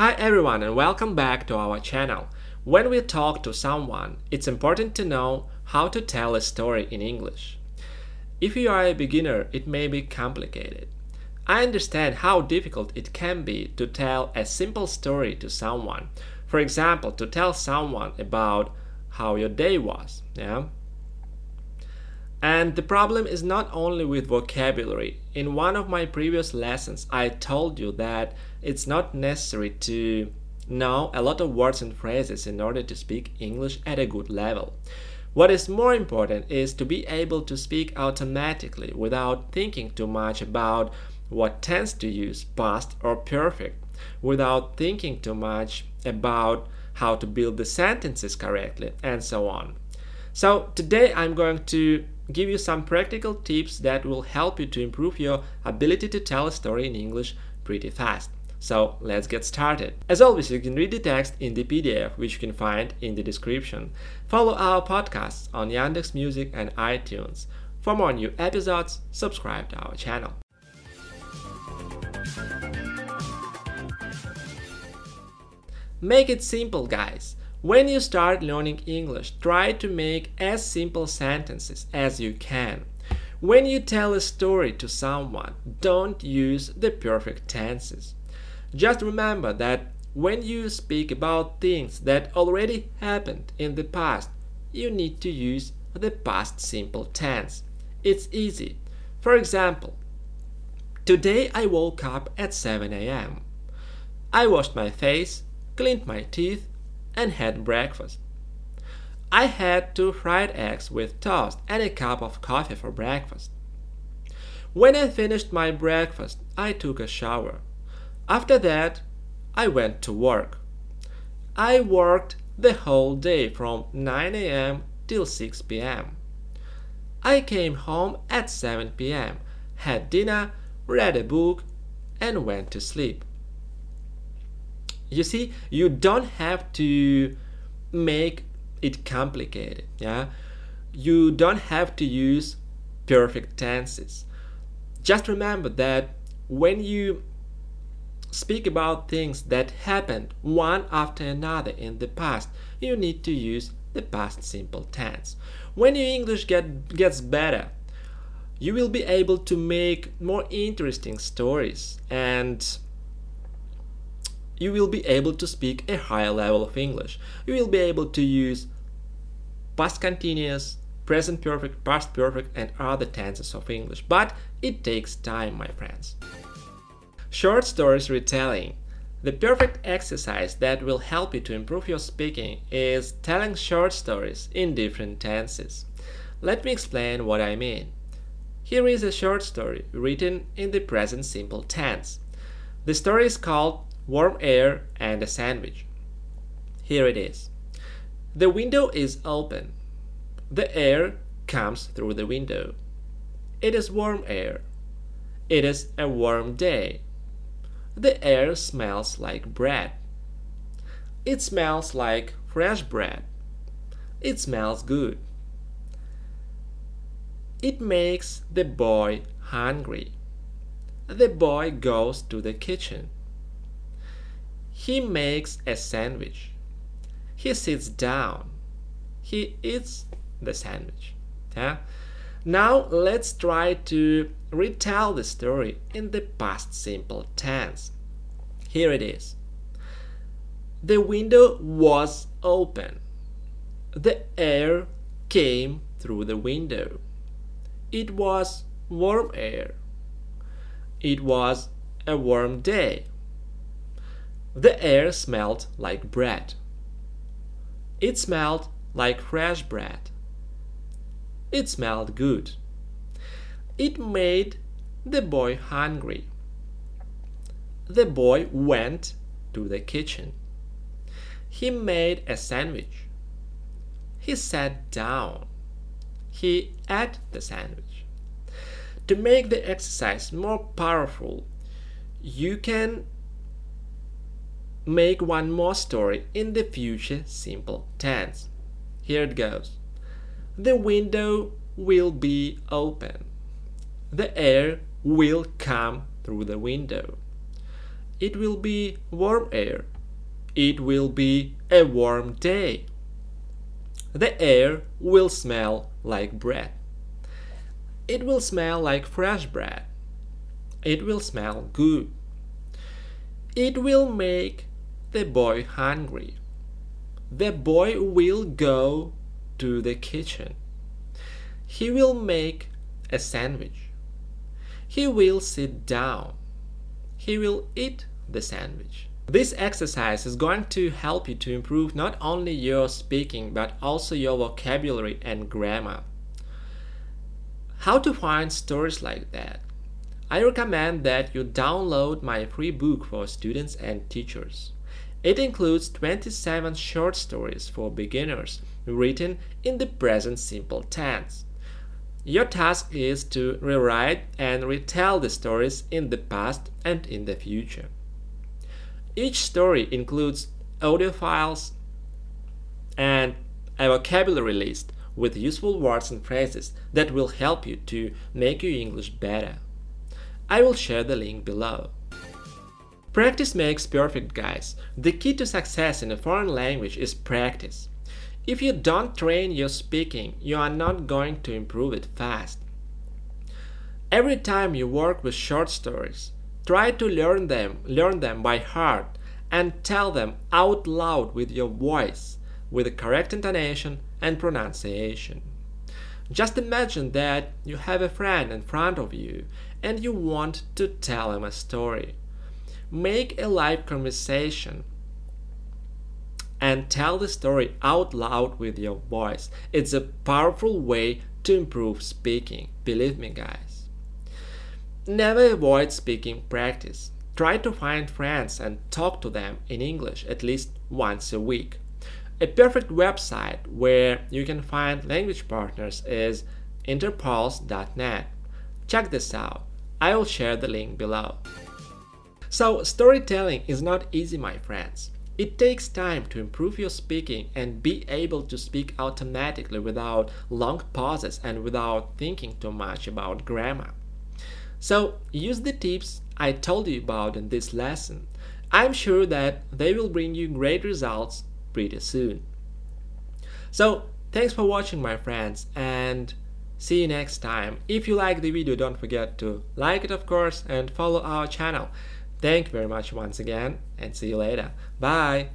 Hi everyone and welcome back to our channel. When we talk to someone, it's important to know how to tell a story in English. If you are a beginner, it may be complicated. I understand how difficult it can be to tell a simple story to someone. For example, to tell someone about how your day was, yeah? And the problem is not only with vocabulary. In one of my previous lessons, I told you that it's not necessary to know a lot of words and phrases in order to speak English at a good level. What is more important is to be able to speak automatically without thinking too much about what tense to use, past or perfect, without thinking too much about how to build the sentences correctly, and so on. So, today I'm going to give you some practical tips that will help you to improve your ability to tell a story in English pretty fast. So let's get started. As always, you can read the text in the PDF, which you can find in the description. Follow our podcasts on Yandex Music and iTunes. For more new episodes, subscribe to our channel. Make it simple, guys. When you start learning English, try to make as simple sentences as you can. When you tell a story to someone, don't use the perfect tenses. Just remember that when you speak about things that already happened in the past, you need to use the past simple tense. It's easy. For example, today I woke up at 7 a.m. I washed my face, cleaned my teeth, and had breakfast. I had two fried eggs with toast and a cup of coffee for breakfast. When I finished my breakfast, I took a shower. After that, I went to work. I worked the whole day from 9 a.m. till 6 p.m. I came home at 7 p.m., had dinner, read a book, and went to sleep. You see, you don't have to make it complicated. Yeah, you don't have to use perfect tenses. Just remember that when you speak about things that happened one after another in the past, you need to use the past simple tense. When your English get, gets better, you will be able to make more interesting stories and you will be able to speak a higher level of English. You will be able to use past continuous, present perfect, past perfect, and other tenses of English. But it takes time, my friends. Short stories retelling. The perfect exercise that will help you to improve your speaking is telling short stories in different tenses. Let me explain what I mean. Here is a short story written in the present simple tense. The story is called warm air, and a sandwich. Here it is. The window is open. The air comes through the window. It is warm air. It is a warm day. The air smells like bread. It smells like fresh bread. It smells good. It makes the boy hungry. The boy goes to the kitchen. He makes a sandwich. He sits down. He eats the sandwich. Yeah? Now let's try to retell the story in the past simple tense. Here it is. The window was open. The air came through the window. It was warm air. It was a warm day. The air smelled like bread. It smelled like fresh bread. It smelled good. It made the boy hungry. The boy went to the kitchen. He made a sandwich. He sat down. He ate the sandwich. To make the exercise more powerful, you can make one more story in the future simple tense. Here it goes. The window will be open. The air will come through the window. It will be warm air. It will be a warm day. The air will smell like bread. It will smell like fresh bread. It will smell good. It will make the boy hungry. The boy will go to the kitchen. He will make a sandwich. He will sit down. He will eat the sandwich. This exercise is going to help you to improve not only your speaking but also your vocabulary and grammar. How to find stories like that? I recommend that you download my free book for students and teachers. It includes 27 short stories for beginners written in the present simple tense. Your task is to rewrite and retell the stories in the past and in the future. Each story includes audio files and a vocabulary list with useful words and phrases that will help you to make your English better. I will share the link below. Practice makes perfect, guys. The key to success in a foreign language is practice. If you don't train your speaking, you are not going to improve it fast. Every time you work with short stories, try to learn them, learn them by heart and tell them out loud with your voice, with the correct intonation and pronunciation. Just imagine that you have a friend in front of you and you want to tell him a story. Make a live conversation and tell the story out loud with your voice. It's a powerful way to improve speaking, believe me, guys. Never avoid speaking practice. Try to find friends and talk to them in English at least once a week. A perfect website where you can find language partners is interpals.net. Check this out. I will share the link below. So, storytelling is not easy, my friends. It takes time to improve your speaking and be able to speak automatically without long pauses and without thinking too much about grammar. So, use the tips I told you about in this lesson. I'm sure that they will bring you great results pretty soon. So, thanks for watching my friends and see you next time. If you like the video, don't forget to like it of course and follow our channel. Thank you very much once again and see you later. Bye!